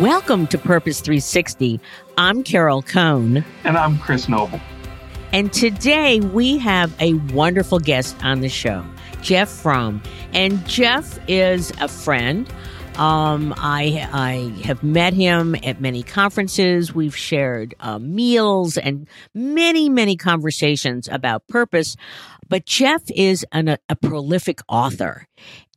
Welcome to Purpose 360. I'm Carol Cone. And I'm Chris Noble. And today we have a wonderful guest on the show, Jeff Fromm. And Jeff is a friend. Um, I, I have met him at many conferences. We've shared uh, meals and many, many conversations about purpose. But Jeff is an, a, a prolific author.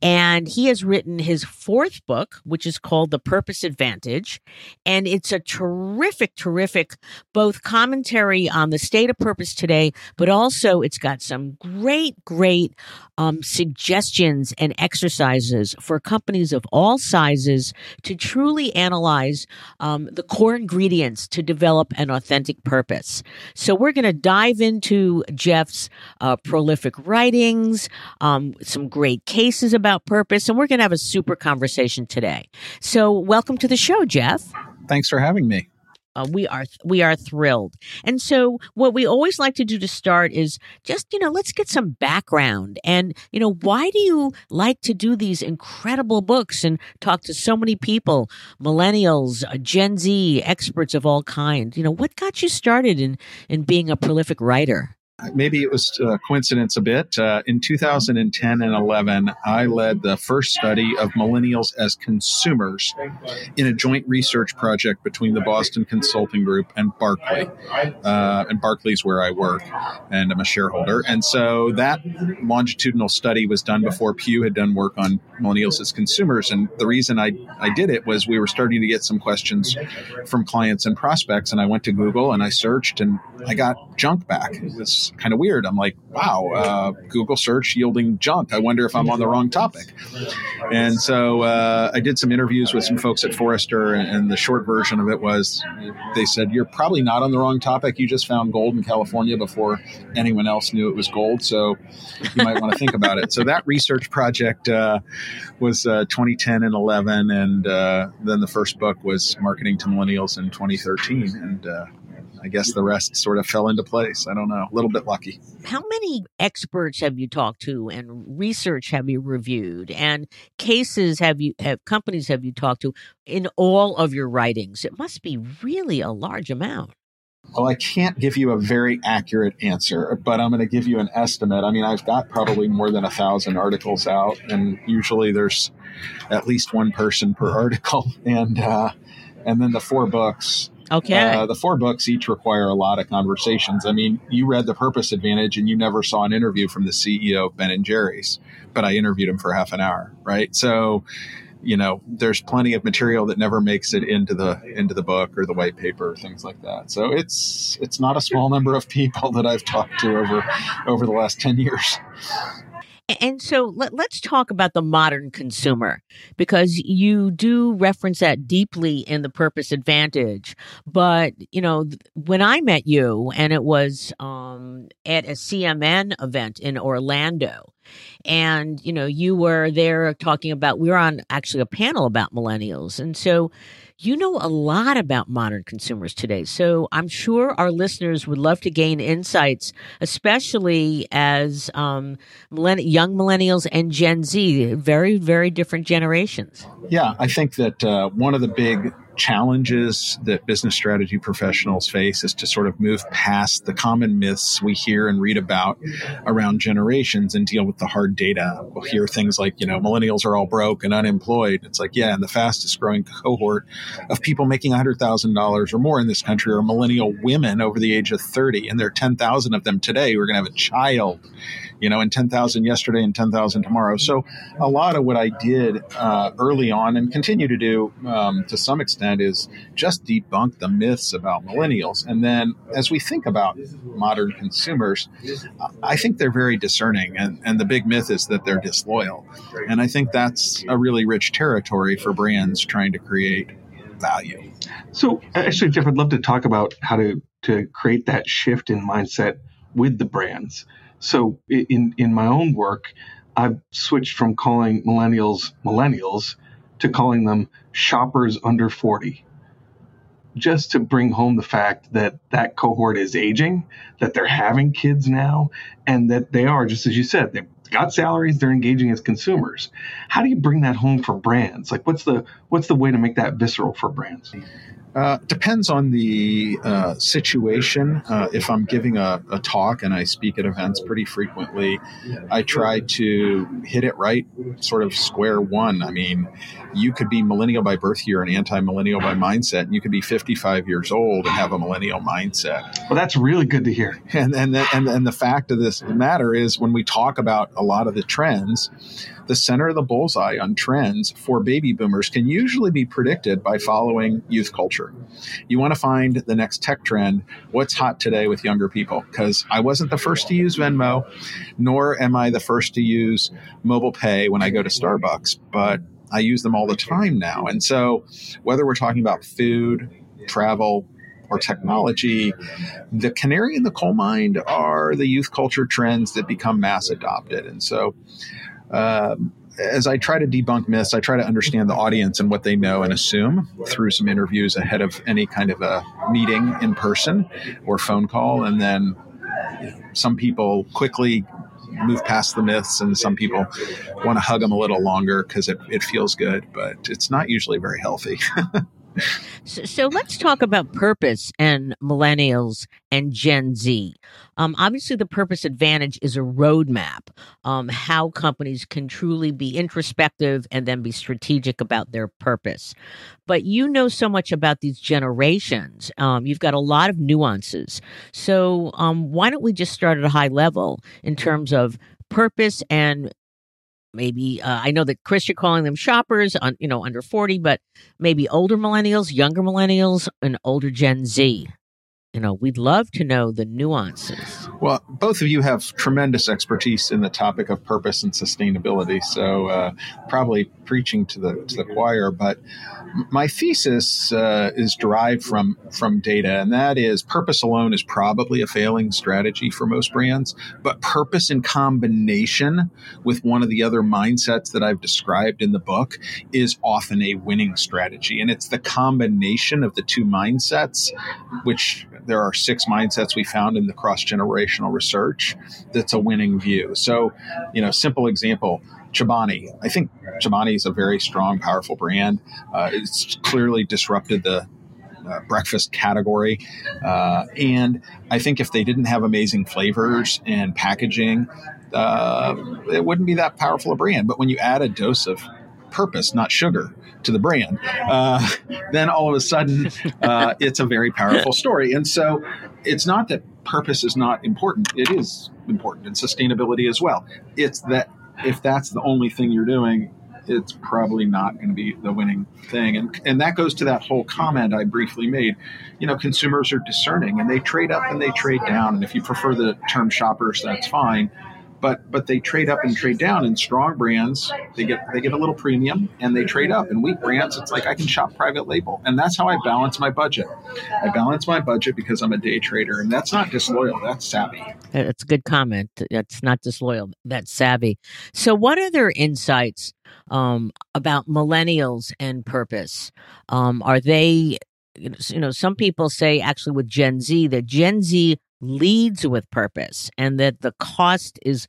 And he has written his fourth book, which is called The Purpose Advantage. And it's a terrific, terrific both commentary on the state of purpose today, but also it's got some great, great um, suggestions and exercises for companies of all sizes to truly analyze um, the core ingredients to develop an authentic purpose. So we're going to dive into Jeff's uh, prolific writings, um, some great cases about about purpose, and we're going to have a super conversation today. So, welcome to the show, Jeff. Thanks for having me. Uh, we are we are thrilled, and so what we always like to do to start is just you know let's get some background, and you know why do you like to do these incredible books and talk to so many people, millennials, uh, Gen Z, experts of all kind. You know what got you started in in being a prolific writer? Maybe it was a coincidence a bit. Uh, in 2010 and 11, I led the first study of millennials as consumers in a joint research project between the Boston Consulting Group and Barkley. Uh, and Barkley's where I work, and I'm a shareholder. And so that longitudinal study was done before Pew had done work on millennials as consumers. And the reason I, I did it was we were starting to get some questions from clients and prospects. And I went to Google and I searched, and I got junk back. It was kind of weird. I'm like, wow, uh, Google search yielding junk. I wonder if I'm on the wrong topic. And so uh, I did some interviews with some folks at Forrester, and, the short version of it was they said, You're probably not on the wrong topic. You just found gold in California before anyone else knew it was gold. So you might want to think about it. So that research project uh, was uh, 2010 and 11. And uh, then the first book was Marketing to Millennials in 2013. And uh, I guess the rest sort of fell into place. I don't know, a little bit lucky. How many experts have you talked to and research have you reviewed and cases have you have companies have you talked to in all of your writings? It must be really a large amount. Well, I can't give you a very accurate answer, but I'm going to give you an estimate. I mean, I've got probably more than a thousand articles out, and usually there's at least one person per article, and uh, and then the four books Okay. Uh, the four books each require a lot of conversations. I mean, you read The Purpose Advantage and you never saw an interview from the CEO of Ben and Jerry's, but I interviewed him for half an hour, right? So, you know, there's plenty of material that never makes it into the into the book or the white paper, things like that. So it's it's not a small number of people that I've talked to over over the last ten years. And so let, us talk about the modern consumer because you do reference that deeply in the purpose advantage. But, you know, when I met you and it was um, at a CMN event in Orlando, and, you know, you were there talking about, we were on actually a panel about millennials. And so you know a lot about modern consumers today. So I'm sure our listeners would love to gain insights, especially as um, millenn- young millennials and Gen Z, very, very different generations. Yeah, I think that uh, one of the big challenges that business strategy professionals face is to sort of move past the common myths we hear and read about around generations and deal with the hard data. We'll hear things like, you know, millennials are all broke and unemployed. It's like, yeah, and the fastest growing cohort of people making $100,000 or more in this country are millennial women over the age of 30. And there are 10,000 of them today who are going to have a child you know, and 10,000 yesterday and 10,000 tomorrow. So a lot of what I did uh, early on and continue to do um, to some extent is just debunk the myths about millennials. And then as we think about modern consumers, I think they're very discerning. And, and the big myth is that they're disloyal. And I think that's a really rich territory for brands trying to create value. So, uh, actually, Jeff, I'd love to talk about how to, to create that shift in mindset with the brands. So in in my own work, I've switched from calling millennials millennials to calling them shoppers under 40 just to bring home the fact that that cohort is aging, that they're having kids now, and that they are, just as you said, they've got salaries, they're engaging as consumers. How do you bring that home for brands? Like, what's the what's the way to make that visceral for brands? Uh, depends on the uh, situation. Uh, if I'm giving a, a, talk and I speak at events pretty frequently, I try to hit it right, sort of square one. I mean, you could be millennial by birth year and anti-millennial by mindset, and you could be 55 years old and have a millennial mindset. Well, that's really good to hear. And and the, and, and the fact of this matter is, when we talk about a lot of the trends the center of the bullseye on trends for baby boomers can usually be predicted by following youth culture. You want to find the next tech trend, what's hot today with younger people, because I wasn't the first to use Venmo, nor am I the first to use mobile pay when I go to Starbucks, but I use them all the time now. And so, whether we're talking about food, travel, or technology, the canary in the coal mine are the youth culture trends that become mass adopted. And so, um, as I try to debunk myths, I try to understand the audience and what they know and assume through some interviews ahead of any kind of a meeting in person or phone call. And then some people quickly move past the myths, and some people want to hug them a little longer because it, it feels good, but it's not usually very healthy. So, so, let's talk about purpose and millennials and Gen Z. Um, obviously, the purpose advantage is a roadmap, um, how companies can truly be introspective and then be strategic about their purpose. But you know so much about these generations. Um, you've got a lot of nuances. So, um, why don't we just start at a high level in terms of purpose and maybe uh, i know that chris you're calling them shoppers on you know under 40 but maybe older millennials younger millennials and older gen z you know we'd love to know the nuances. Well both of you have tremendous expertise in the topic of purpose and sustainability so uh, probably preaching to the to the choir but my thesis uh, is derived from from data, and that is purpose alone is probably a failing strategy for most brands, but purpose in combination with one of the other mindsets that I've described in the book is often a winning strategy, and it's the combination of the two mindsets, which there are six mindsets we found in the cross generational research, that's a winning view. So, you know, simple example Chobani. I think Chobani is a very strong, powerful brand. Uh, it's clearly disrupted the uh, breakfast category. Uh, and I think if they didn't have amazing flavors and packaging, uh, it wouldn't be that powerful a brand. But when you add a dose of purpose, not sugar, to the brand, uh, then all of a sudden uh, it's a very powerful story. And so it's not that purpose is not important, it is important, and sustainability as well. It's that if that's the only thing you're doing, it's probably not going to be the winning thing. And and that goes to that whole comment I briefly made. You know, consumers are discerning and they trade up and they trade down. And if you prefer the term shoppers, that's fine but but they trade up and trade down. And strong brands, they get they get a little premium and they trade up. And weak brands, it's like I can shop private label, and that's how I balance my budget. I balance my budget because I'm a day trader, and that's not disloyal. That's savvy. That's a good comment. That's not disloyal. That's savvy. So, what other insights um, about millennials and purpose? Um, are they you know, some people say actually with Gen Z that Gen Z leads with purpose and that the cost is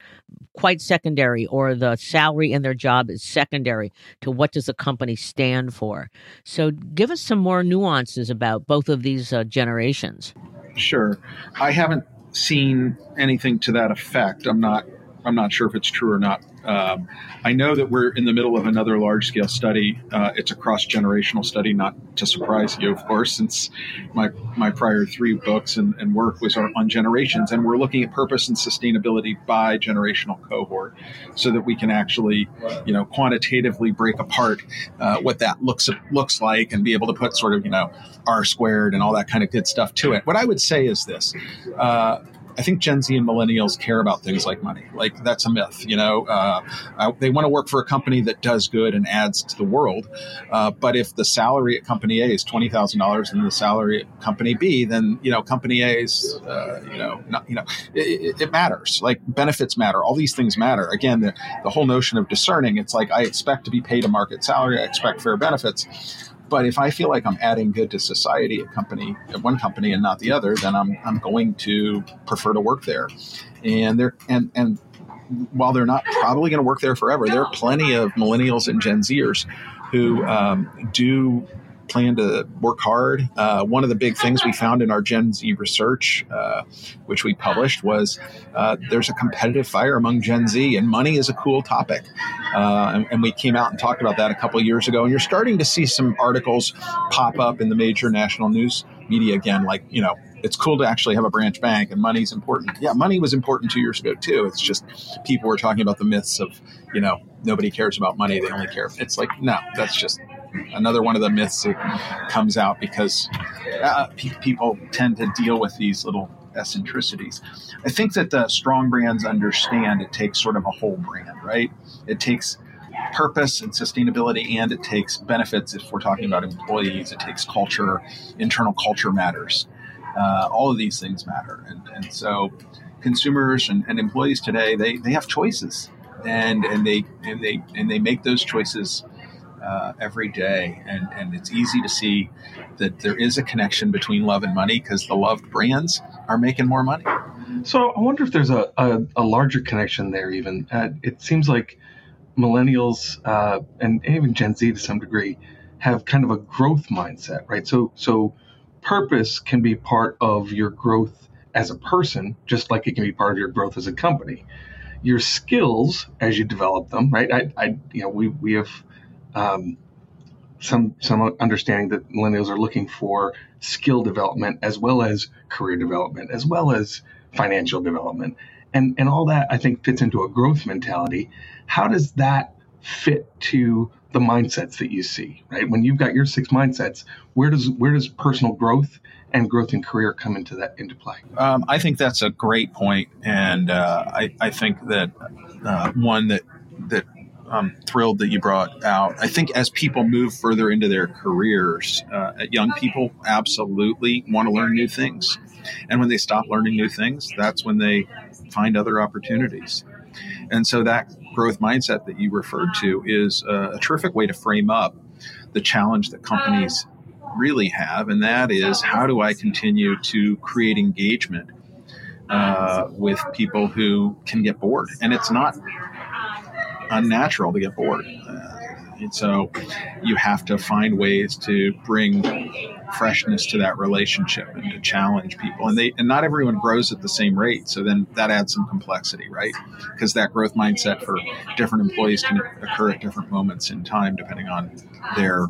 quite secondary or the salary in their job is secondary to what does the company stand for. So give us some more nuances about both of these uh, generations. Sure. I haven't seen anything to that effect. I'm not I'm not sure if it's true or not um, I know that we're in the middle of another large scale study. Uh, it's a cross generational study, not to surprise you, of course, since my, my prior three books and, and work was on generations. And we're looking at purpose and sustainability by generational cohort so that we can actually, you know, quantitatively break apart uh, what that looks, looks like and be able to put sort of, you know, R squared and all that kind of good stuff to it. What I would say is this. Uh, I think Gen Z and millennials care about things like money. Like that's a myth. You know, uh, uh, they want to work for a company that does good and adds to the world. Uh, but if the salary at company A is twenty thousand dollars and the salary at company B, then you know company A's, uh, you know not, you know it, it, matters. Like benefits matter. All these things matter. Again, the, the whole notion of discerning. It's like I expect to be paid a market salary. I expect fair benefits but if I feel like I'm adding good to society at company at one company and not the other, then I'm I'm going to prefer to work there. And there and and while they're not probably going to work there forever, there are plenty of millennials and Gen Zers who um, do plan to work hard. Uh, one of the big things we found in our Gen Z research, uh, which we published, was uh, there's a competitive fire among Gen Z, and money is a cool topic. Uh, and, and, we came out and talked about that a couple years ago. And you're starting to see some articles pop up in the major national news media again, like, you know, it's cool to actually have a branch bank and money's important. Yeah, money was important two years ago too. It's just people were talking about the myths of, you know, nobody cares about money. They only care. It's like, no, that's just another one of the myths that comes out because uh, pe- people tend to deal with these little eccentricities. I think that the strong brands understand it takes sort of a whole brand, right? It takes purpose and sustainability and it takes benefits if we're talking about employees it takes culture internal culture matters uh, all of these things matter and, and so consumers and, and, employees today they, they have choices and, and they and they and they make those choices uh, every day, and and it's easy to see that there is a connection between love and money because the loved brands are making more money. So I wonder if there's a a, a larger connection there. Even uh, it seems like millennials uh, and even Gen Z to some degree have kind of a growth mindset, right? So so purpose can be part of your growth as a person, just like it can be part of your growth as a company. Your skills, as you develop them, right? I, I you know, we we have um, some some understanding that millennials are looking for skill development as well as career development as well as financial development. And and all that I think fits into a growth mentality. How does that fit to the mindsets that you see right? When you've got your six mindsets where does where does personal growth and growth in career come into that into play? Um, i think that's a great point and uh, I, I think that uh, one that I'm thrilled that you brought out. I think as people move further into their careers, uh, young people absolutely want to learn new things. And when they stop learning new things, that's when they find other opportunities. And so that growth mindset that you referred to is a, a terrific way to frame up the challenge that companies really have. And that is how do I continue to create engagement uh, with people who can get bored? And it's not unnatural to get bored. Uh, and so you have to find ways to bring freshness to that relationship and to challenge people. And they and not everyone grows at the same rate. So then that adds some complexity, right? Because that growth mindset for different employees can occur at different moments in time depending on their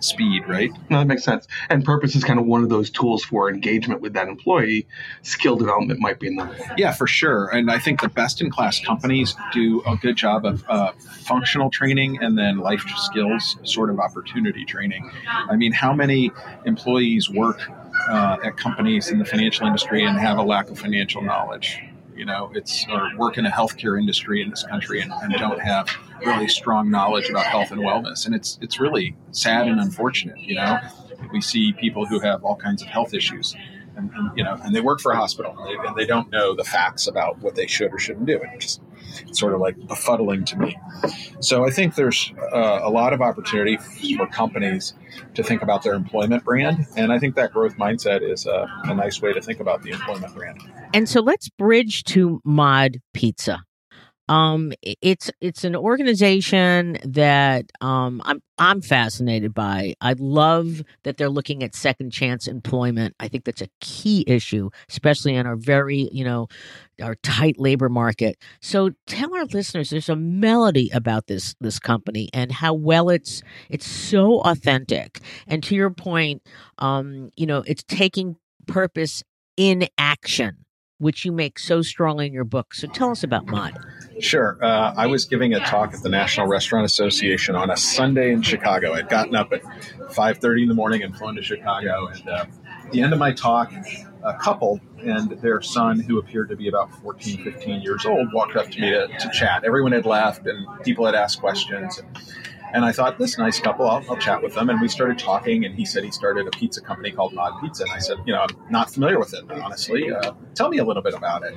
speed, right? No, that makes sense. And purpose is kind of one of those tools for engagement with that employee. Skill development might be another. Yeah, for sure. And I think the best in class companies do a good job of uh, functional training and then life skills sort of opportunity training. I mean, how many employees work uh, at companies in the financial industry and have a lack of financial knowledge? You know, it's or work in a healthcare industry in this country and, and don't have really strong knowledge about health and wellness. And it's it's really sad and unfortunate. You know, we see people who have all kinds of health issues. And, and you know, and they work for a hospital, and they, and they, don't know the facts about what they should or shouldn't do. It just sort of like befuddling to me. So I think there's uh, a lot of opportunity for companies to think about their employment brand, and I think that growth mindset is a, a nice way to think about the employment brand. And so let's bridge to Mod Pizza. Um, it's it's an organization that um, I'm I'm fascinated by. I love that they're looking at second chance employment. I think that's a key issue, especially in our very you know our tight labor market. So tell our listeners there's a melody about this this company and how well it's it's so authentic. And to your point, um, you know, it's taking purpose in action which you make so strongly in your book. So tell us about Mod. Sure. Uh, I was giving a talk at the National Restaurant Association on a Sunday in Chicago. I'd gotten up at 5.30 in the morning and flown to Chicago. And uh, the end of my talk, a couple and their son, who appeared to be about 14, 15 years old, walked up to me to, to chat. Everyone had left and people had asked questions. And, and I thought, this nice couple, I'll, I'll, chat with them. And we started talking, and he said he started a pizza company called Mod Pizza. And I said, you know, I'm not familiar with it, honestly. Uh, tell me a little bit about it.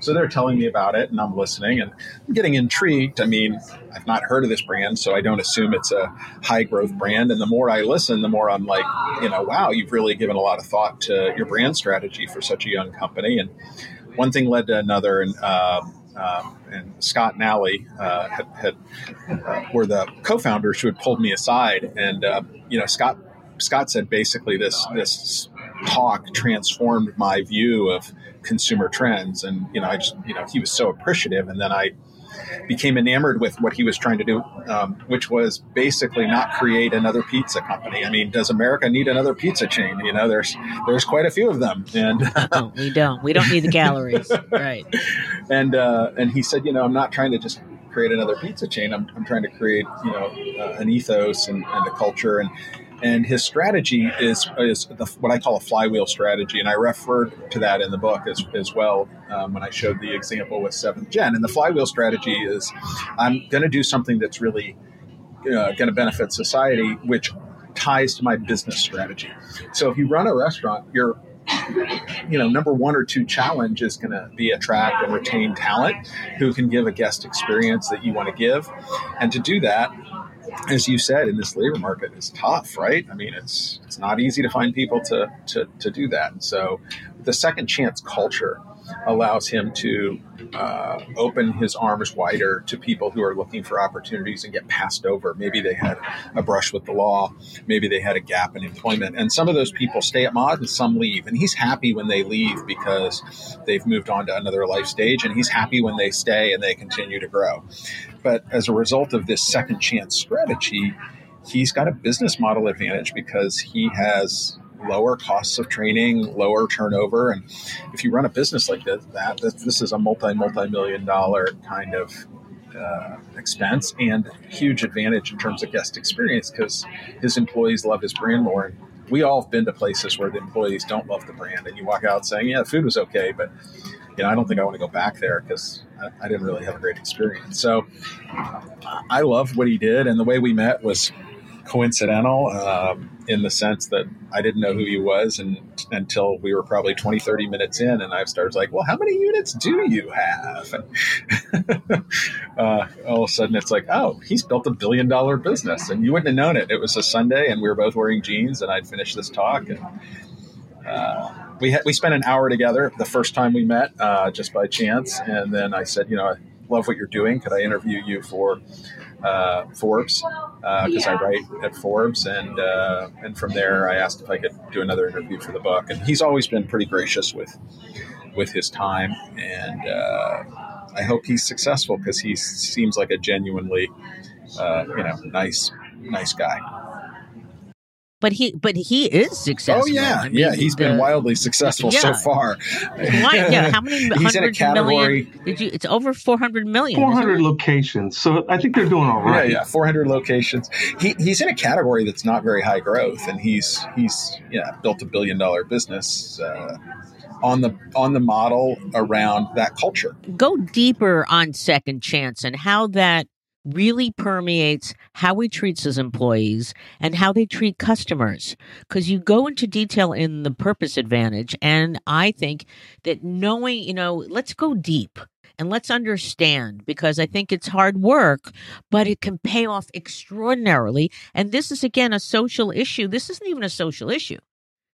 So they're telling me about it, and I'm listening, and I'm getting intrigued. I mean, I've not heard of this brand, so I don't assume it's a high growth brand. And the more I listen, the more I'm like, you know, wow, you've really given a lot of thought to your brand strategy for such a young company. And one thing led to another, and uh, um, and Scott and Allie uh, had, had uh, were the co-founders who had pulled me aside, and uh, you know Scott Scott said basically this this talk transformed my view of consumer trends, and you know I just you know he was so appreciative, and then I became enamored with what he was trying to do, um, which was basically not create another pizza company. I mean, does America need another pizza chain? You know, there's there's quite a few of them, and no, we don't. We don't need the calories, right? And uh, and he said, you know, I'm not trying to just create another pizza chain. I'm, I'm trying to create, you know, uh, an ethos and, and a culture and and his strategy is is the, what I call a flywheel strategy, and I referred to that in the book as, as well um, when I showed the example with Seventh Gen. And the flywheel strategy is I'm going to do something that's really uh, going to benefit society, which ties to my business strategy. So if you run a restaurant, your you know number one or two challenge is going to be attract and retain talent who can give a guest experience that you want to give and to do that as you said, in this labor market is tough, right? I mean, it's it's not easy to find people to to, to do that. And so, the second chance culture allows him to uh, open his arms wider to people who are looking for opportunities and get passed over. Maybe they had a brush with the law, maybe they had a gap in employment, and some of those people stay at Mod and some leave. And he's happy when they leave because they've moved on to another life stage, and he's happy when they stay and they continue to grow. But as a result of this second chance strategy, he's got a business model advantage because he has lower costs of training, lower turnover, and if you run a business like this, that this is a multi multi million dollar kind of uh, expense and huge advantage in terms of guest experience because his employees love his brand more. And we all have been to places where the employees don't love the brand, and you walk out saying, "Yeah, the food was okay, but." You know, I don't think I want to go back there because I, I, didn't really have a great experience. So I love what he did, and the way we met was coincidental um, in the sense that I didn't know who he was and, until we were probably 20, 30 minutes in, and I started like, well, how many units do you have? And uh, all of a sudden, it's like, oh, he's built a billion dollar business, and you wouldn't have known it. It was a Sunday, and we were both wearing jeans, and I'd finished this talk, and uh, we had, we spent an hour together the first time we met, uh, just by chance, and then I said, you know, I love what you're doing. Could I interview you for uh, Forbes? Because uh, I write at Forbes, and uh, and from there I asked if I could do another interview for the book. And he's always been pretty gracious with with his time, and uh, I hope he's successful because he seems like a genuinely you know nice nice guy but he but he is successful. Oh yeah, I mean, yeah, he's the, been wildly successful yeah. so far. Why, yeah, how many he's in a category? Million, did you? It's over four hundred million. Four hundred locations. So I think they're doing all right. Yeah, yeah, four hundred locations. He, he's in a category that's not very high growth, and he's he's yeah built a billion dollar business. Uh, on the on the model around that culture. Go deeper on second chance and how that really permeates how he treats his employees and how they treat customers. Because you go into detail in the purpose advantage. And I think that knowing, you know, let's go deep. and let's understand because I think it's hard work, but it can pay off extraordinarily. And this is, again, a social issue. This isn't even a social issue.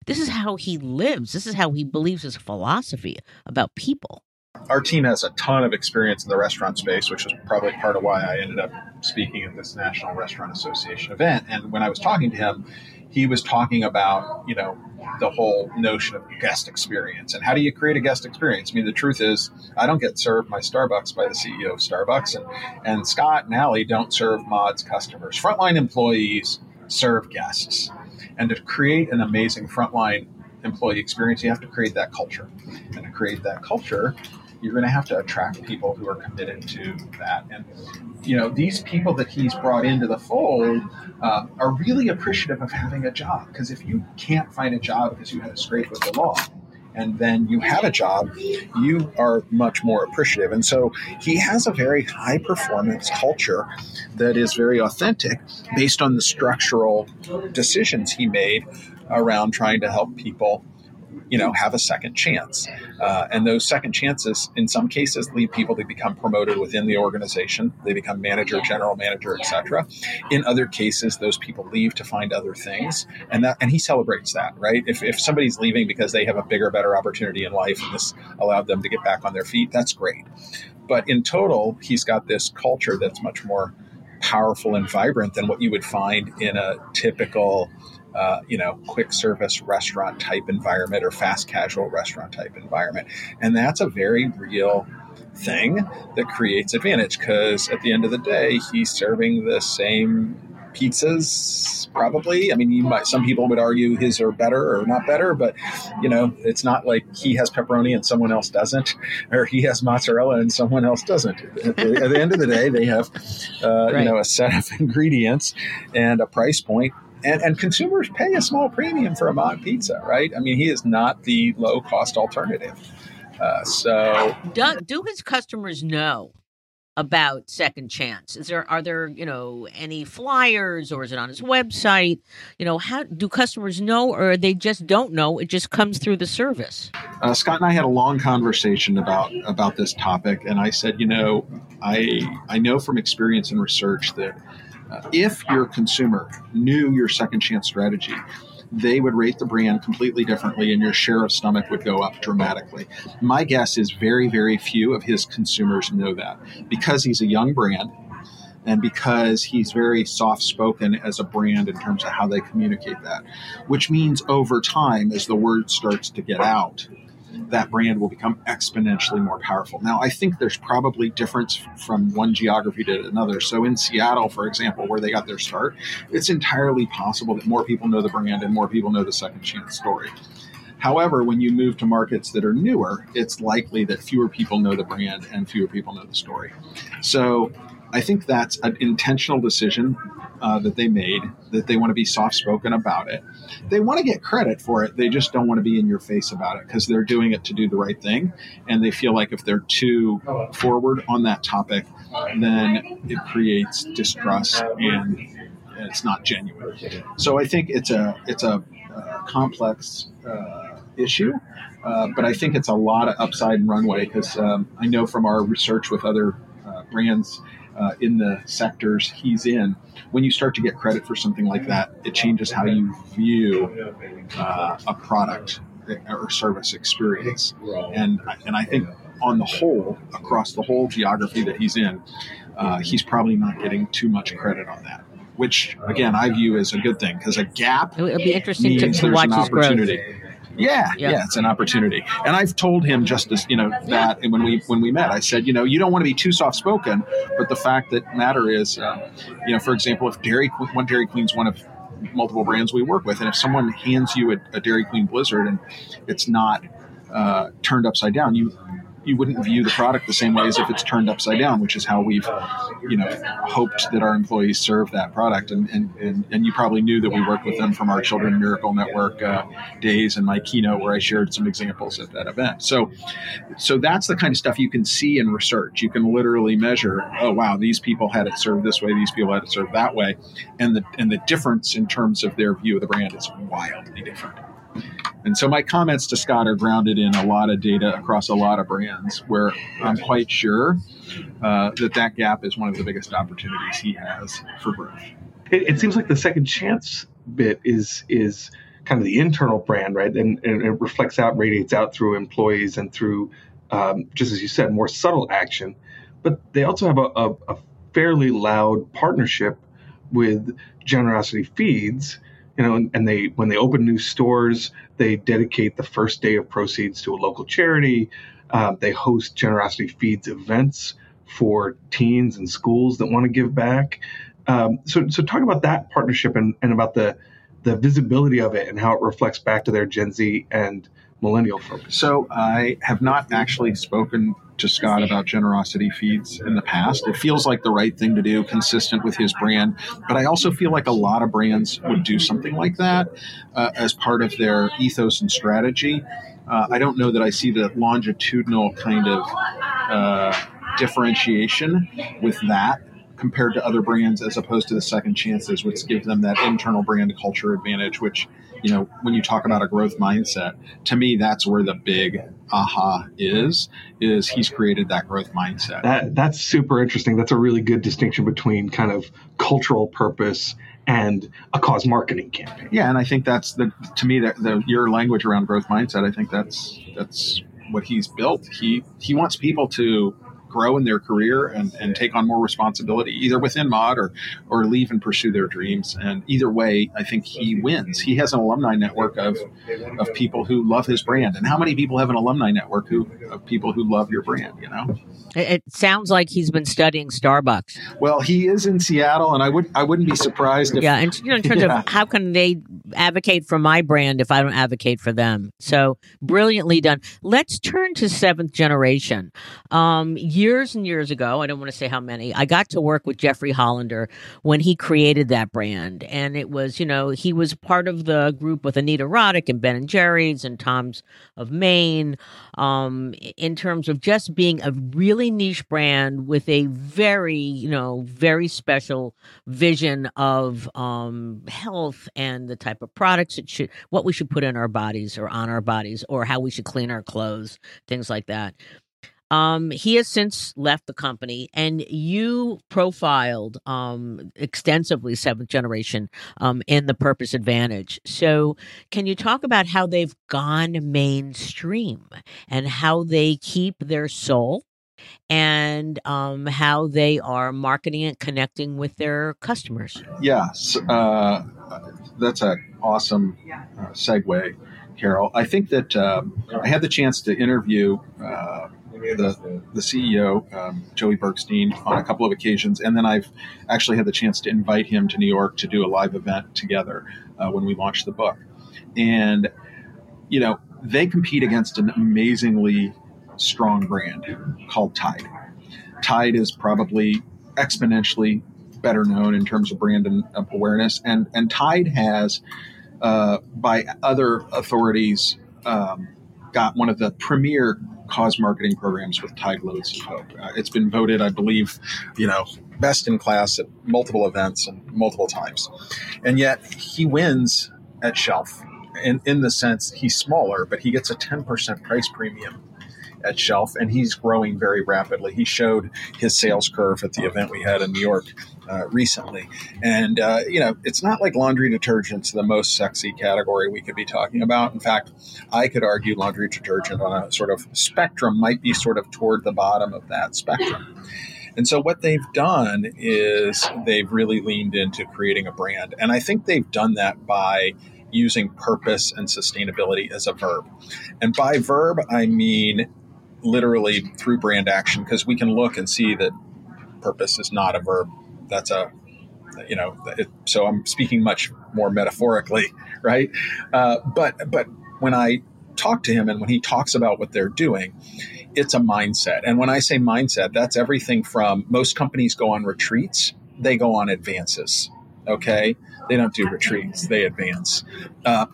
This is how he lives. This is how he believes his philosophy about people. Our team has a ton of experience in the restaurant space, which is probably part of why I ended up speaking at this National Restaurant Association event. And when I was talking to him, he was talking about, you know, the whole notion of guest experience and how do you create a guest experience? I mean, the truth is, I don't get served my Starbucks by the CEO of Starbucks, and, and Scott and Allie don't serve Mods customers. Frontline employees serve guests. And to create an amazing frontline employee experience, you have to create that culture. And to create that culture, you're going to have to attract people who are committed to that. And you know, these people that he's brought into the fold uh, are really appreciative of having a job. Because if you can't find a job because you had a scrape with the law, and then you have a job, you are much more appreciative. And so he has a very high performance culture that is very authentic based on the structural decisions he made around trying to help people you know have a second chance. Uh, and those second chances in some cases lead people to become promoted within the organization they become manager general manager etc in other cases those people leave to find other things. And that and he celebrates that right? If, if somebody's leaving because they have a bigger better opportunity in life and this allowed them to get back on their feet that's great. But in total he's got this culture that's much more powerful and vibrant than what you would find in a typical uh, you know, quick service restaurant type environment or fast casual restaurant type environment. And that's a very real thing that creates advantage because at the end of the day, he's serving the same pizzas probably i mean you might some people would argue his are better or not better but you know it's not like he has pepperoni and someone else doesn't or he has mozzarella and someone else doesn't at the, at the end of the day they have uh, right. you know a set of ingredients and a price point and, and consumers pay a small premium for a mod pizza, right? I mean, he is not the low cost alternative. Uh, so, do, do his customers know about Second Chance? Is there are there you know any flyers or is it on his website? You know, how do customers know or they just don't know? It just comes through the service. Uh, Scott and I had a long conversation about about this topic, and I said, you know, I I know from experience and research that if your consumer knew your second chance strategy, they would rate the brand completely differently and your share of stomach would go up dramatically. My guess is very, very few of his consumers know that because he's a young brand and because he's very soft spoken as a brand in terms of how they communicate that, which means over time, as the word starts to get out, that brand will become exponentially more powerful. Now, I think there's probably difference from one geography to another. So in Seattle, for example, where they got their start, it's entirely possible that more people know the brand and more people know the second chance story. However, when you move to markets that are newer, it's likely that fewer people know the brand and fewer people know the story. So I think that's an intentional decision uh, that they made, that they want to be soft spoken about it. They want to get credit for it. They just don't want to be in your face about it because they're doing it to do the right thing. And they feel like if they're too forward on that topic, then it creates distrust and it's not genuine. So I think it's a it's a uh, complex uh, issue. Uh, but I think it's a lot of upside and runway because um, I know from our research with other uh, brands uh, in the sectors he's in, when you start to get credit for something like that, it changes how you view uh, a product or service experience. And and I think on the whole, across the whole geography that he's in, uh, he's probably not getting too much credit on that. Which again, I view as a good thing because a gap. It'll be interesting to, to watch his growth. Yeah, yeah, yeah, it's an opportunity. And I've told him just as you know that when we when we met, I said, you know, you don't want to be too soft spoken, but the fact that matter is, uh, you know, for example, if Dairy one Dairy Queen's one of multiple brands we work with, and if someone hands you a, a Dairy Queen Blizzard and it's not uh, turned upside down, you you wouldn't view the product the same way as if it's turned upside down, which is how we've, you know, hoped that our employees serve that product. And and, and, and you probably knew that we worked with them from our Children Miracle Network uh, days and my keynote where I shared some examples at that event. So, so that's the kind of stuff you can see in research. You can literally measure, oh wow, these people had it served this way, these people had it served that way, and the and the difference in terms of their view of the brand is wildly different. And so my comments to Scott are grounded in a lot of data across a lot of brands where I'm quite sure uh, that that gap is one of the biggest opportunities he has for growth. It, it, seems like the second chance bit is is kind of the internal brand, right? And, and it reflects out, radiates out through employees and through, um, just as you said, more subtle action. But they also have a, a, a fairly loud partnership with Generosity Feeds you know, and, they when they open new stores, they dedicate the first day of proceeds to a local charity. Uh, they host Generosity Feeds events for teens and schools that want to give back. Um, so, so talk about that partnership and, and about the the visibility of it and how it reflects back to their Gen Z and millennial focus. So I have not actually spoken to Scott about generosity feeds in the past. It feels like the right thing to do, consistent with his brand. But I also feel like a lot of brands would do something like that uh, as part of their ethos and strategy. Uh, I don't know that I see the longitudinal kind of uh, differentiation with that compared to other brands as opposed to the second chances, which give them that internal brand culture advantage, which, you know, when you talk about a growth mindset, to me, that's where the big aha is, is he's created that growth mindset. That, that's super interesting. That's a really good distinction between kind of cultural purpose and a cause marketing campaign. Yeah, and I think that's the to me that the your language around growth mindset. I think that's that's what he's built. He he wants people to grow in their career and, and take on more responsibility, either within Mod or, or leave and pursue their dreams. And either way, I think he wins. He has an alumni network of, of people who love his brand. And how many people have an alumni network who of people who love your brand, you know? It sounds like he's been studying Starbucks. Well, he is in Seattle, and I would I wouldn't be surprised if yeah. And you know, in terms yeah. of how can they advocate for my brand if I don't advocate for them? So brilliantly done. Let's turn to seventh generation. Um, years and years ago, I don't want to say how many, I got to work with Jeffrey Hollander when he created that brand. And it was, you know, he was part of the group with Anita Roddick and Ben and Jerry's and Tom's of Maine um, in terms of just being a really niche brand with a very, you know, very special vision of um, health and the type of products it should, what we should put in our bodies or on our bodies or how we should clean our clothes, things like that. Um, he has since left the company, and you profiled um, extensively Seventh Generation um, in the Purpose Advantage. So, can you talk about how they've gone mainstream and how they keep their soul? and um, how they are marketing and connecting with their customers. Yes, uh, that's an awesome uh, segue, Carol. I think that um, I had the chance to interview uh, the, the CEO, um, Joey Bergstein, on a couple of occasions. And then I've actually had the chance to invite him to New York to do a live event together uh, when we launched the book. And, you know, they compete against an amazingly strong brand called Tide. Tide is probably exponentially better known in terms of brand and awareness. And, and Tide has, uh, by other authorities, um, got one of the premier cause marketing programs with Tide Loads of Hope. Uh, it's been voted, I believe, you know, best in class at multiple events and multiple times. And yet he wins at shelf in, in the sense he's smaller, but he gets a 10% price premium at shelf and he's growing very rapidly. He showed his sales curve at the event we had in New York uh, recently. And, uh, you know, it's not like laundry detergent's the most sexy category we could be talking about. In fact, I could argue laundry detergent on a sort of spectrum might be sort of toward the bottom of that spectrum. And so what they've done is they've really leaned into creating a brand. And I think they've done that by using purpose and sustainability as a verb. And by verb, I mean literally through brand action because we can look and see that purpose is not a verb. That's a you know it, so i'm speaking much more metaphorically right? Uh, but but when i talk to him and when he talks about what they're doing it's a mindset. And when i say mindset that's everything from most companies go on retreats they go on advances okay? They don't do retreats they advance. Uh,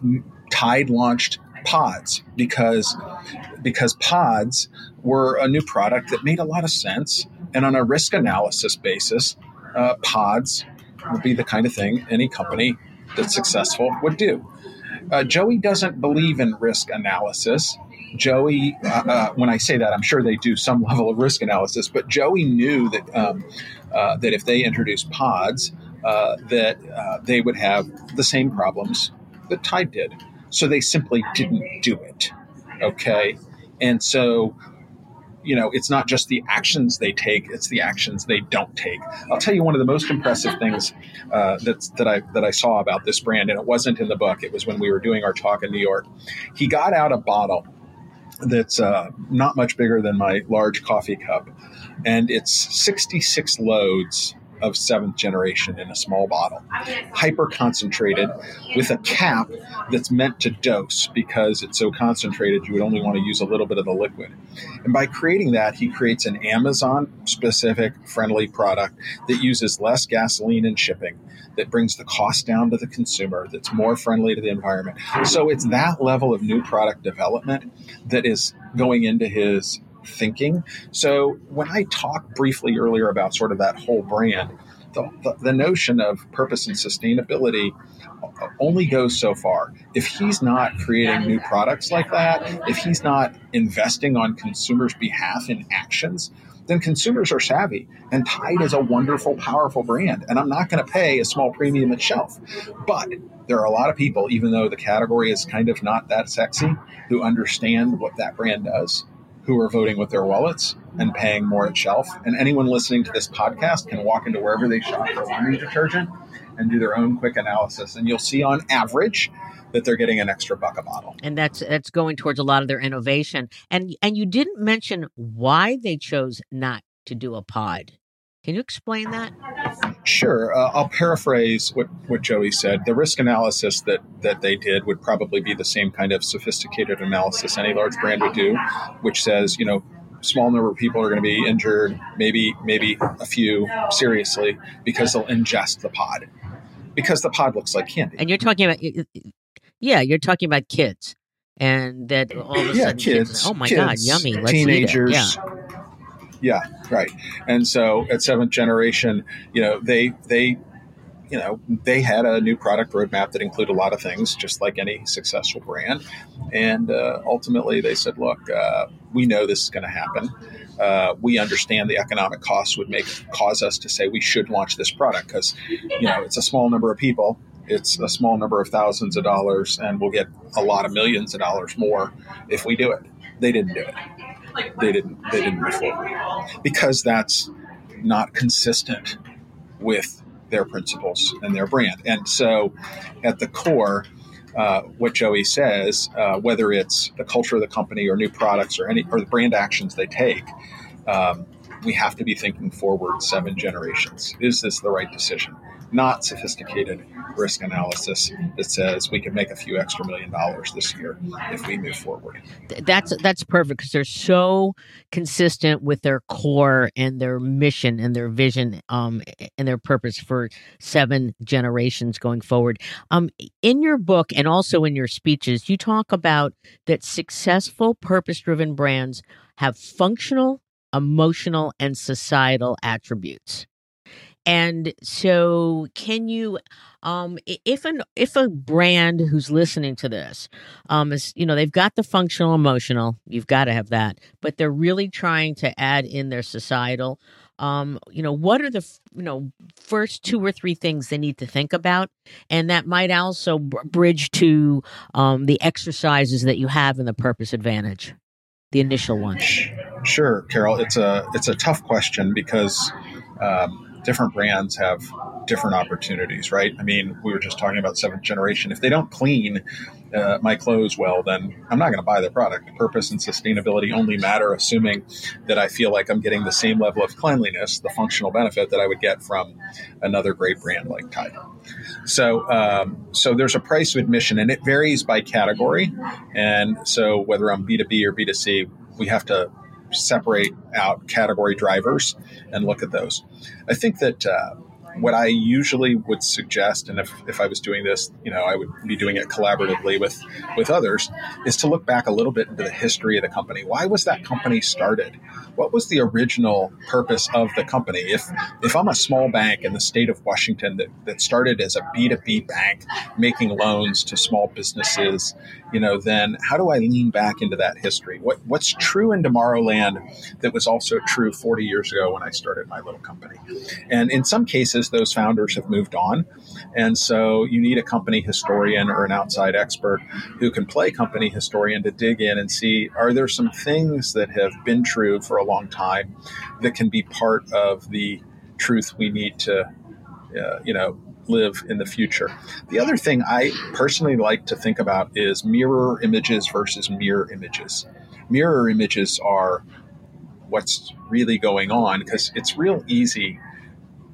tide launched pods because because pods were a new product that made a lot of sense. And on a risk analysis basis uh, pods would be the kind of thing any company that's successful would do Uh, Joey doesn't believe in risk analysis. Joey, uh, uh, when I say that, I'm sure they do some level of risk analysis, but Joey knew that um, uh, that if they introduced pods, uh, that uh, they would have the same problems that Tide did. So they simply didn't do it. Okay, and so you know, it's not just the actions they take; it's the actions they don't take. I'll tell you one of the most impressive things uh, that that I that I saw about this brand, and it wasn't in the book. It was when we were doing our talk in New York. He got out a bottle that's uh, not much bigger than my large coffee cup, and it's 66 loads of seventh generation in a small bottle, hyper concentrated with a cap that's meant to dose because it's so concentrated you would only want to use a little bit of the liquid. And by creating that, he creates an Amazon specific friendly product that uses less gasoline and shipping, that brings the cost down to the consumer, that's more friendly to the environment. So it's that level of new product development that is going into his thinking. So when I talked briefly earlier about sort of that whole brand, the, the, the, notion of purpose and sustainability only goes so far. If he's not creating new products like that, if he's not investing on consumers' behalf in actions, then consumers are savvy. And Tide is a wonderful, powerful brand. And I'm not going to pay a small premium at shelf. But there are a lot of people, even though the category is kind of not that sexy, who understand what that brand does who are voting with their wallets and paying more at shelf. And anyone listening to this podcast can walk into wherever they shop for laundry detergent and do their own quick analysis. And you'll see on average that they're getting an extra buck a bottle. And that's that's going towards a lot of their innovation. And and you didn't mention why they chose not to do a pod. Can you explain that? Sure. Uh, I'll paraphrase what, what Joey said. The risk analysis that, that they did would probably be the same kind of sophisticated analysis any large brand would do, which says, you know, small number of people are going to be injured, maybe maybe a few seriously, because they'll ingest the pod, because the pod looks like candy. And you're talking about, yeah, you're talking about kids, and that all of a yeah, sudden, kids, kids, oh my kids, god, yummy, Let's teenagers, yeah. Yeah, right. And so at seventh generation, you know, they they you know they had a new product roadmap that included a lot of things, just like any successful brand. And uh, ultimately, they said, "Look, uh, we know this is going to happen. Uh, we understand the economic costs would make cause us to say we should launch this product because you know it's a small number of people." It's a small number of thousands of dollars, and we'll get a lot of millions of dollars more if we do it. They didn't do it they didn't they didn't move forward because that's not consistent with their principles and their brand. And so, at the core, uh, what Joey says, uh, whether it's the culture of the company or new products or any or the brand actions they take, um, we have to be thinking forward seven generations. Is this the right decision? Not sophisticated risk analysis that says we can make a few extra million dollars this year if we move forward. That's that's perfect because they're so consistent with their core and their mission and their vision um, and their purpose for seven generations going forward. Um, in your book and also in your speeches, you talk about that successful purpose-driven brands have functional, emotional, and societal attributes. And so, can you, um, if an if a brand who's listening to this, um, is you know they've got the functional emotional, you've got to have that, but they're really trying to add in their societal. Um, you know, what are the you know first two or three things they need to think about, and that might also bridge to um, the exercises that you have in the purpose advantage, the initial one. Sure, Carol. It's a it's a tough question because. Um, different brands have different opportunities, right? I mean, we were just talking about seventh generation. If they don't clean uh, my clothes well, then I'm not going to buy their product. Purpose and sustainability only matter assuming that I feel like I'm getting the same level of cleanliness, the functional benefit that I would get from another great brand like Tide. So, um, so there's a price of admission, and it varies by category. And so, whether I'm B2B or B2C, we have to separate out category drivers and look at those. I think that uh, what I usually would suggest, and if, if I was doing this, you know, I would be doing it collaboratively with with others, is to look back a little bit into the history of the company. Why was that company started? What was the original purpose of the company? If if I'm a small bank in the state of Washington that, that started as a B2B bank making loans to small businesses, you know, then how do I lean back into that history? What what's true in Tomorrowland that was also true 40 years ago when I started my little company? And in some cases, those founders have moved on. And so you need a company historian or an outside expert who can play company historian to dig in and see are there some things that have been true for a long time that can be part of the truth we need to, uh, you know, live in the future. The other thing I personally like to think about is mirror images versus mirror images. Mirror images are what's really going on because it's real easy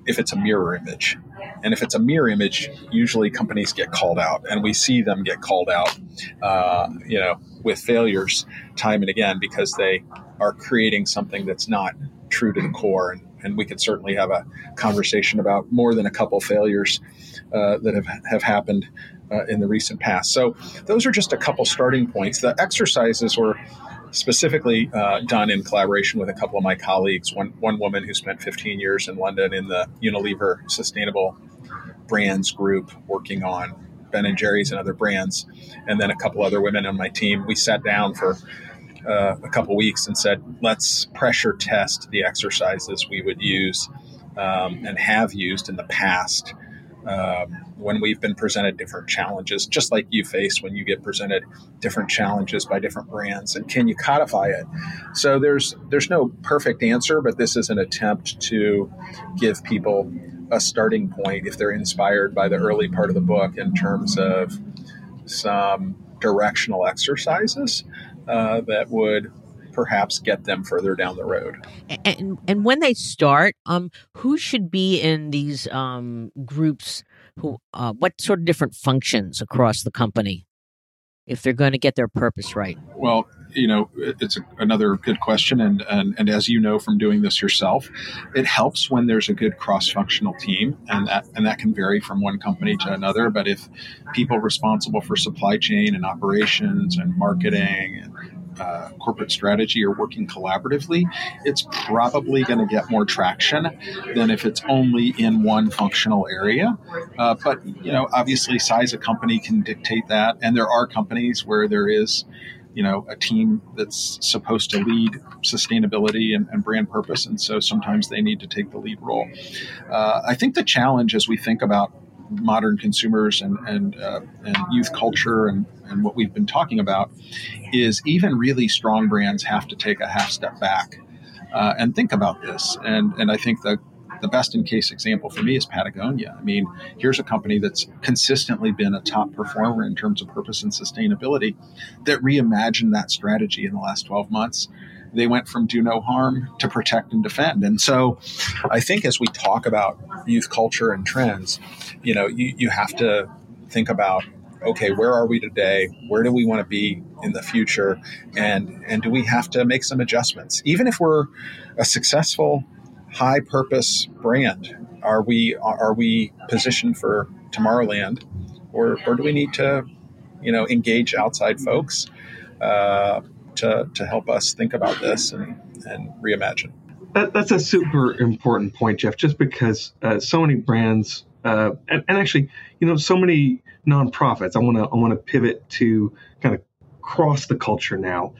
if it's a mirror image. And if it's a mirror image, usually companies get called out, and we see them get called out, uh, you know, with failures time and again because they are creating something that's not true to the core. And, and we could certainly have a conversation about more than a couple failures uh, that have, have happened uh, in the recent past. So those are just a couple starting points. The exercises were specifically uh, done in collaboration with a couple of my colleagues. One one woman who spent 15 years in London in the Unilever Sustainable Brands Group, working on Ben and Jerry's and other brands, and then a couple other women on my team. We sat down for uh, a couple weeks and said, let's pressure test the exercises we would use um, and have used in the past um, when we've been presented different challenges, just like you face when you get presented different challenges by different brands, and can you codify it? So there's there's no perfect answer, but this is an attempt to give people a starting point if they're inspired by the early part of the book in terms of some directional exercises uh, that would perhaps get them further down the road. And and when they start, um, who should be in these um groups? Who, uh, what sort of different functions across the company, if they're going to get their purpose right? Well, you know, it's a, another good question, and, and and as you know from doing this yourself, it helps when there's a good cross-functional team, and that and that can vary from one company to another. But if people responsible for supply chain and operations and marketing and uh, corporate strategy are working collaboratively, it's probably going to get more traction than if it's only in one functional area. Uh, but you know, obviously, size of company can dictate that, and there are companies where there is you know a team that's supposed to lead sustainability and, and, brand purpose and so sometimes they need to take the lead role uh, i think the challenge as we think about modern consumers and and, uh, and youth culture and, and what we've been talking about is even really strong brands have to take a half step back uh, and think about this. And and I think the the best in case example for me is Patagonia. I mean, here's a company that's consistently been a top performer in terms of purpose and sustainability that reimagined that strategy in the last 12 months they went from do no harm to protect and defend. And so I think as we talk about youth culture and trends, you know, you, you have to think about okay, where are we today? Where do we want to be in the future? And and do we have to make some adjustments? Even if we're a successful high purpose brand, are we are we positioned for Tomorrowland or or do we need to, you know, engage outside folks? Uh, to, to help us think about this and, and reimagine. That, that's a super important point, Jeff, just because uh, so many brands, uh, and, and, actually, you know, so many nonprofits, I want to I want to pivot to kind of cross the culture now,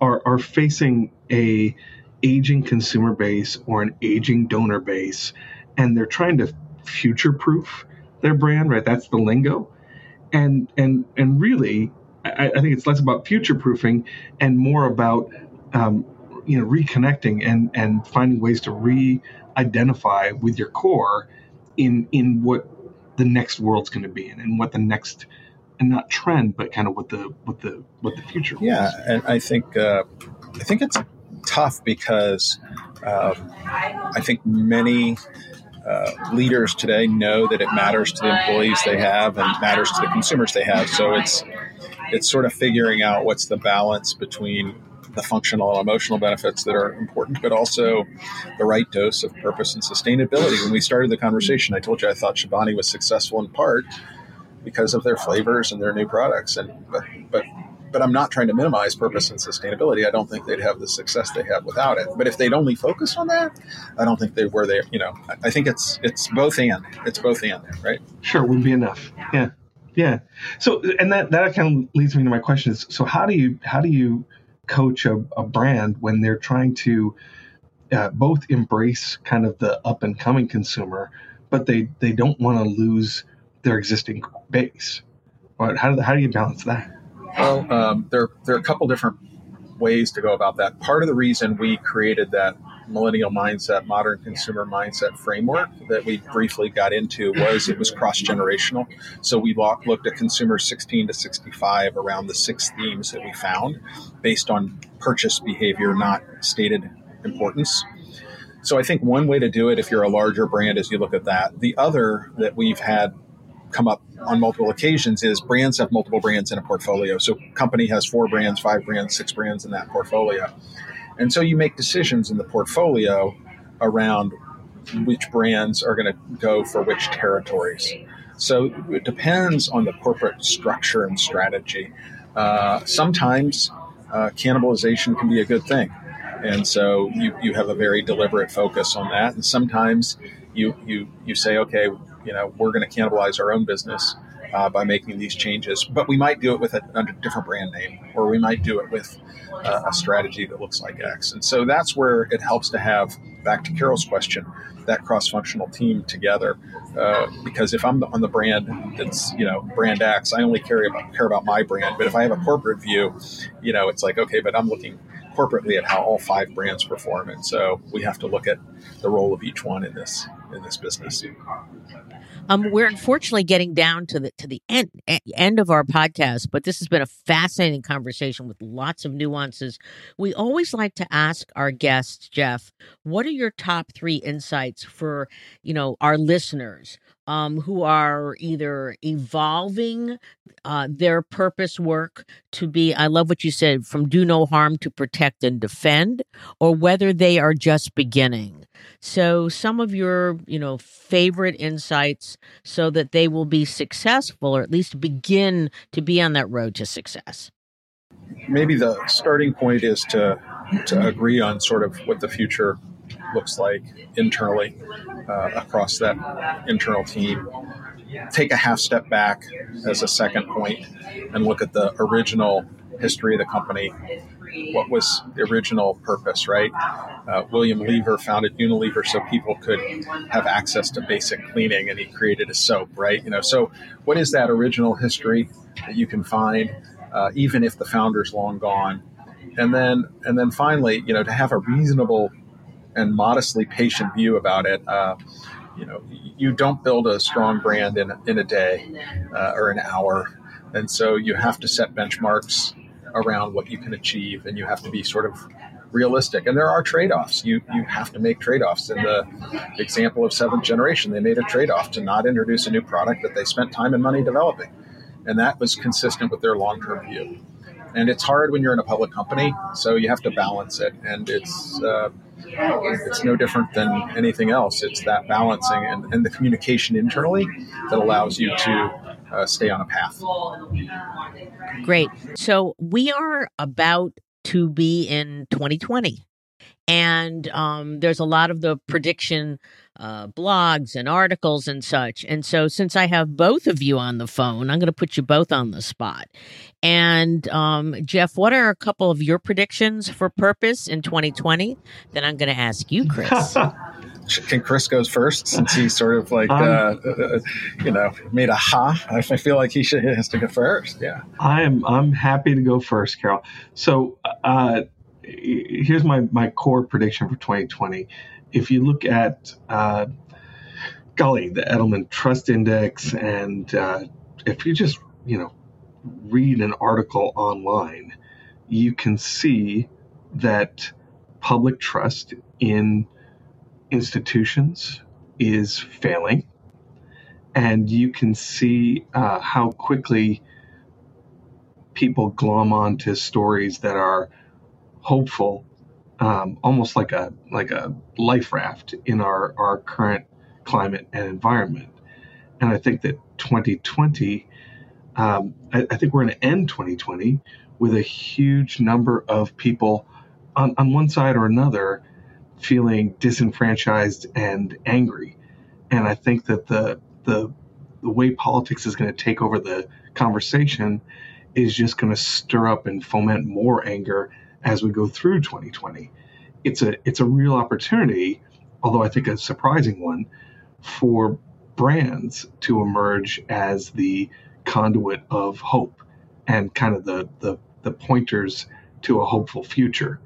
are, are facing a aging consumer base or an aging donor base, and they're trying to future proof their brand, right? That's the lingo. And and and really, I, I think it's less about future proofing and more about um, you know reconnecting and and finding ways to re-identify with your core in in what the next world's going to be in and what the next and not trend but kind of what the what the what the future yeah and i think uh, i think it's tough because um, i think many uh, leaders today know that it matters to the employees they have and matters to the consumers they have. So it's it's sort of figuring out what's the balance between the functional and emotional benefits that are important, but also the right dose of purpose and sustainability. When we started the conversation, I told you I thought Chobani was successful in part because of their flavors and their new products. And but but but I'm not trying to minimize purpose and sustainability. I don't think they'd have the success they have without it. But if they'd only focused on that, I don't think they were there. You know, I think it's it's both and it's both and there, right. Sure, wouldn't be enough. Yeah, yeah. So and that that kind of leads me to my question is so how do you how do you coach a, a brand when they're trying to uh, both embrace kind of the up and coming consumer, but they they don't want to lose their existing base. How do how do you balance that? Well, um, there there are a couple different ways to go about that. Part of the reason we created that millennial mindset, modern consumer mindset framework that we briefly got into was it was cross generational. So we looked at consumers 16 to 65 around the six themes that we found based on purchase behavior, not stated importance. So I think one way to do it if you're a larger brand is you look at that. The other that we've had come up on multiple occasions is brands have multiple brands in a portfolio. So company has four brands, five brands, six brands in that portfolio. And so you make decisions in the portfolio around which brands are going to go for which territories. So it depends on the corporate structure and strategy. Uh, sometimes uh, cannibalization can be a good thing. And so you, you have a very deliberate focus on that. And sometimes you, you, you say, okay, you know, we're going to cannibalize our own business uh, by making these changes. But we might do it with a, a different brand name, or we might do it with uh, a strategy that looks like X. And so that's where it helps to have, back to Carol's question, that cross-functional team together. Uh, because if I'm on the brand that's you know brand X, I only care about care about my brand. But if I have a corporate view, you know, it's like okay, but I'm looking corporately at how all five brands perform, and so we have to look at the role of each one in this in this business. Um, we're unfortunately getting down to the to the end end of our podcast, but this has been a fascinating conversation with lots of nuances. We always like to ask our guests, Jeff, what are your top three insights for you know our listeners um, who are either evolving uh, their purpose work to be, I love what you said, from do no harm to protect and defend, or whether they are just beginning. So, some of your, you know, favorite insights so that they will be successful or at least begin to be on that road to success. Maybe the starting point is to to agree on sort of what the future looks like internally uh, across that internal team. Take a half step back as a second point and look at the original history of the company. What was the original purpose, right? Uh, William Lever founded Unilever so people could have access to basic cleaning, and he created a soap, right? You know, so what is that original history that you can find, uh, even if the founder's long gone? And then, and then finally, you know, to have a reasonable and modestly patient view about it. Uh, you know, you don't build a strong brand in, in a day uh, or an hour. And so you have to set benchmarks around what you can achieve and you have to be sort of realistic. And there are trade offs. You, you have to make trade offs. In the example of seventh generation, they made a trade off to not introduce a new product that they spent time and money developing. And that was consistent with their long term view. And it's hard when you're in a public company, so you have to balance it. And it's, uh, it's no different than anything else. It's that balancing and, and the communication internally that allows you to uh, stay on a path. Great. So we are about to be in 2020. And um, there's a lot of the prediction uh, blogs and articles and such. And so, since I have both of you on the phone, I'm going to put you both on the spot. And um, Jeff, what are a couple of your predictions for purpose in 2020? Then I'm going to ask you, Chris. Can Chris goes first since he sort of like um, uh, uh, you know made a ha? I feel like he should he has to go first. Yeah, I'm I'm happy to go first, Carol. So uh, here's my my core prediction for 2020 if you look at, uh, golly, the Edelman Trust Index, and uh, if you just, you know, read an article online, you can see that public trust in institutions is failing. And you can see uh, how quickly people glom onto stories that are hopeful, um, almost like a like a life raft in our our current climate and environment. And I think that 2020, um, I, I think we're going to end 2020 with a huge number of people on, on one side or another feeling disenfranchised and angry. And I think that the the the way politics is going to take over the conversation is just going to stir up and foment more anger as we go through 2020. It's a it's a real opportunity, although I think a surprising one, for brands to emerge as the conduit of hope and kind of the the, the pointers to a hopeful future.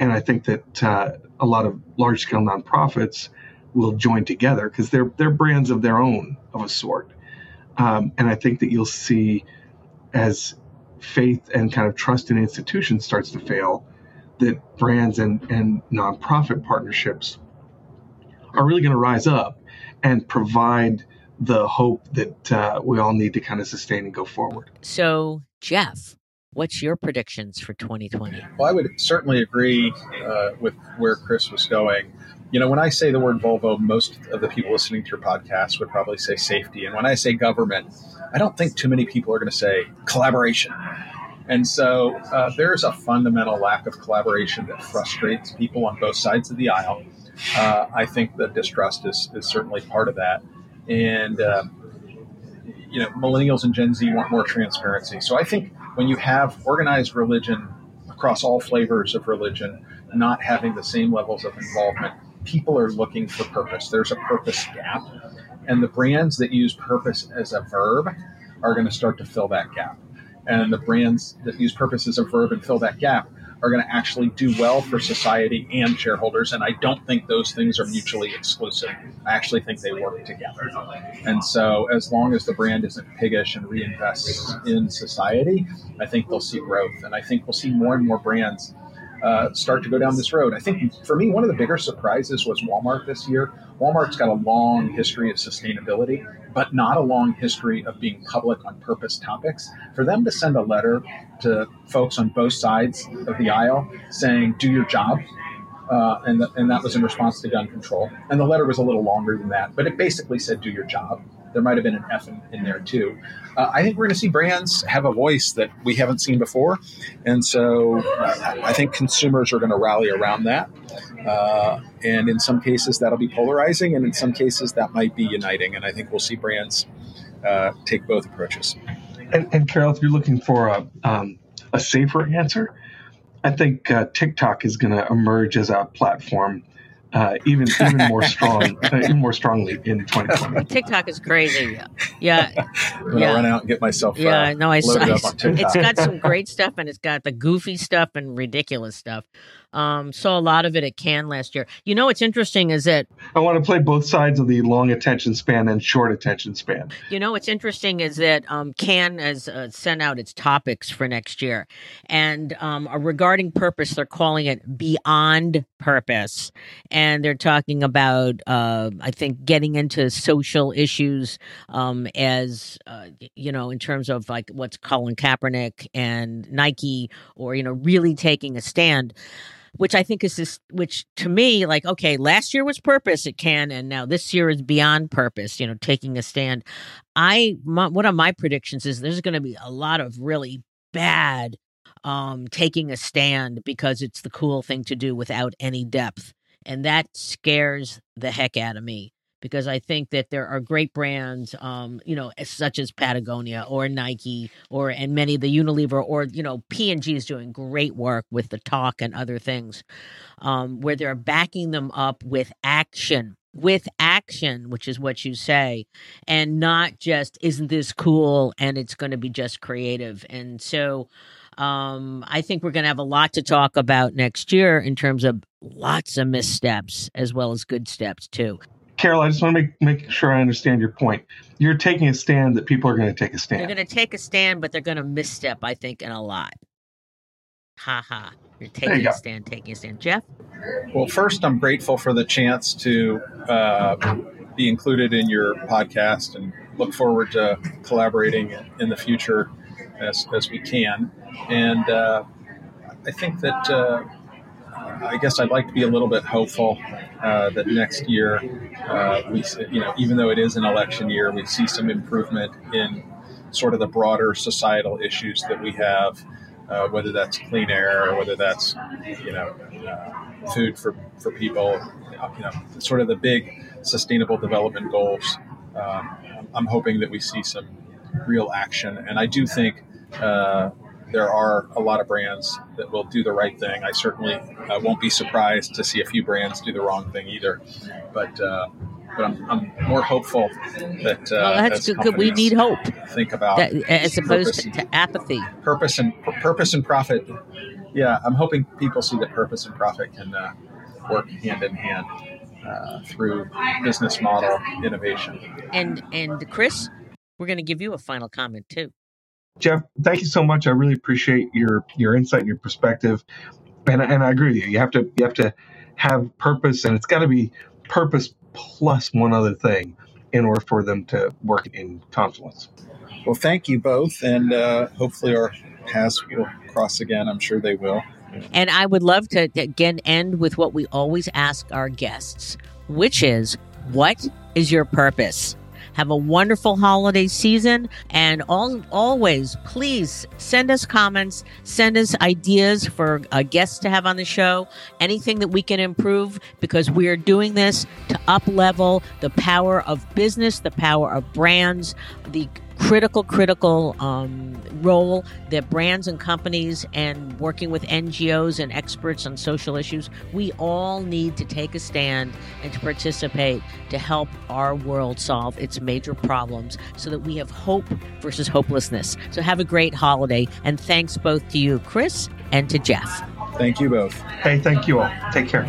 And I think that uh, a lot of large scale nonprofits will join together because they're they're brands of their own of a sort. Um, and I think that you'll see as faith and kind of trust in institutions starts to fail, that brands and, and nonprofit partnerships are really going to rise up and provide the hope that uh, we all need to kind of sustain and go forward. So, Jeff, what's your predictions for 2020? Well, I would certainly agree uh, with where Chris was going. You know, when I say the word Volvo, most of the people listening to your podcast would probably say safety. And when I say government, I don't think too many people are going to say collaboration. And so uh, there's a fundamental lack of collaboration that frustrates people on both sides of the aisle. Uh, I think the distrust is, is certainly part of that. And, um, you know, millennials and Gen Z want more transparency. So I think when you have organized religion across all flavors of religion, not having the same levels of involvement, people are looking for purpose. There's a purpose gap. And the brands that use purpose as a verb are going to start to fill that gap. And the brands that use purpose as a verb and fill that gap are going to actually do well for society and shareholders. And I don't think those things are mutually exclusive. I actually think they work together. And so, as long as the brand isn't piggish and reinvests in society, I think they'll see growth. And I think we'll see more and more brands uh, start to go down this road. I think for me, one of the bigger surprises was Walmart this year. Walmart's got a long history of sustainability, but not a long history of being public on purpose topics. For them to send a letter to folks on both sides of the aisle saying, do your job, uh, and, the, and that was in response to gun control. And the letter was a little longer than that, but it basically said, do your job. There might have been an F in, in there too. Uh, I think we're going to see brands have a voice that we haven't seen before. And so I think consumers are going to rally around that. Uh, and in some cases, that'll be polarizing, and in some cases, that might be uniting. And I think we'll see brands uh, take both approaches. And, and, Carol, if you're looking for a, um, a safer answer, I think uh, TikTok is going to emerge as a platform uh, even even more strong, uh, even more strongly in 2020. TikTok is crazy. Yeah, I'm gonna yeah. run out and get myself. Yeah, uh, no, I, I It's got some great stuff, and it's got the goofy stuff and ridiculous stuff. Um, saw a lot of it at Cannes last year. You know what's interesting is that I want to play both sides of the long attention span and short attention span. You know what's interesting is that um, Cannes has uh, sent out its topics for next year, and um, regarding purpose, they're calling it beyond purpose, and they're talking about uh, I think getting into social issues um, as uh, you know in terms of like what's Colin Kaepernick and Nike, or you know really taking a stand which I think is this, which to me, like, okay, last year was purpose at Cannes, and now this year is beyond purpose, you know, taking a stand. I, my, one of my predictions is there's going to be a lot of really bad um, taking a stand because it's the cool thing to do without any depth. And that scares the heck out of me because I think that there are great brands, um, you know, such as Patagonia or Nike or and many of the Unilever or you know P and G is doing great work with the talk and other things, um, where they're backing them up with action. With action, which is what you say, and not just isn't this cool and it's going to be just creative. And so, um, I think we're going to have a lot to talk about next year in terms of lots of missteps as well as good steps too. Carol, I just want to make make sure I understand your point. You're taking a stand that people are going to take a stand. They're going to take a stand, but they're going to misstep, I think, in a lot. Ha ha. You're taking you a stand, taking a stand. Jeff? Well, first, I'm grateful for the chance to uh, be included in your podcast and look forward to collaborating in the future as, as we can. And uh, I think that uh, I guess I'd like to be a little bit hopeful uh, that next year, uh, we, you know, even though it is an election year, we see some improvement in sort of the broader societal issues that we have, uh, whether that's clean air or whether that's, you know, uh, food for, for people, you know, sort of the big sustainable development goals. Um, I'm hoping that we see some real action, and I do think uh, there are a lot of brands that will do the right thing. I certainly uh, won't be surprised to see a few brands do the wrong thing either. But uh, but I'm, I'm, more hopeful that uh, well, that's good. We need hope. Think about that, as opposed to, to, apathy. Purpose and purpose and profit. Yeah, I'm hoping people see that purpose and profit can uh, work hand in hand uh, through business model innovation. And and Chris, we're going to give you a final comment too. Jeff, thank you so much. I really appreciate your your insight and your perspective. And and I agree with you. You have to you have to have purpose, and it's got to be purpose plus one other thing in order for them to work in confluence. Well, thank you both, and uh, hopefully our paths will cross again. I'm sure they will. And I would love to again end with what we always ask our guests, which is, "What is your purpose?" Have a wonderful holiday season. And all, always, please send us comments, send us ideas for uh, a guest to have on the show, anything that we can improve because we are doing this to up level the power of business, the power of brands, the critical, critical um, role that brands and companies and working with NGOs and experts on social issues, we all need to take a stand and to participate to help our world solve its major problems so that we have hope versus hopelessness. So have a great holiday. And thanks both to you, Chris, and to Jeff. Thank you both. Hey, thank you all. Take care.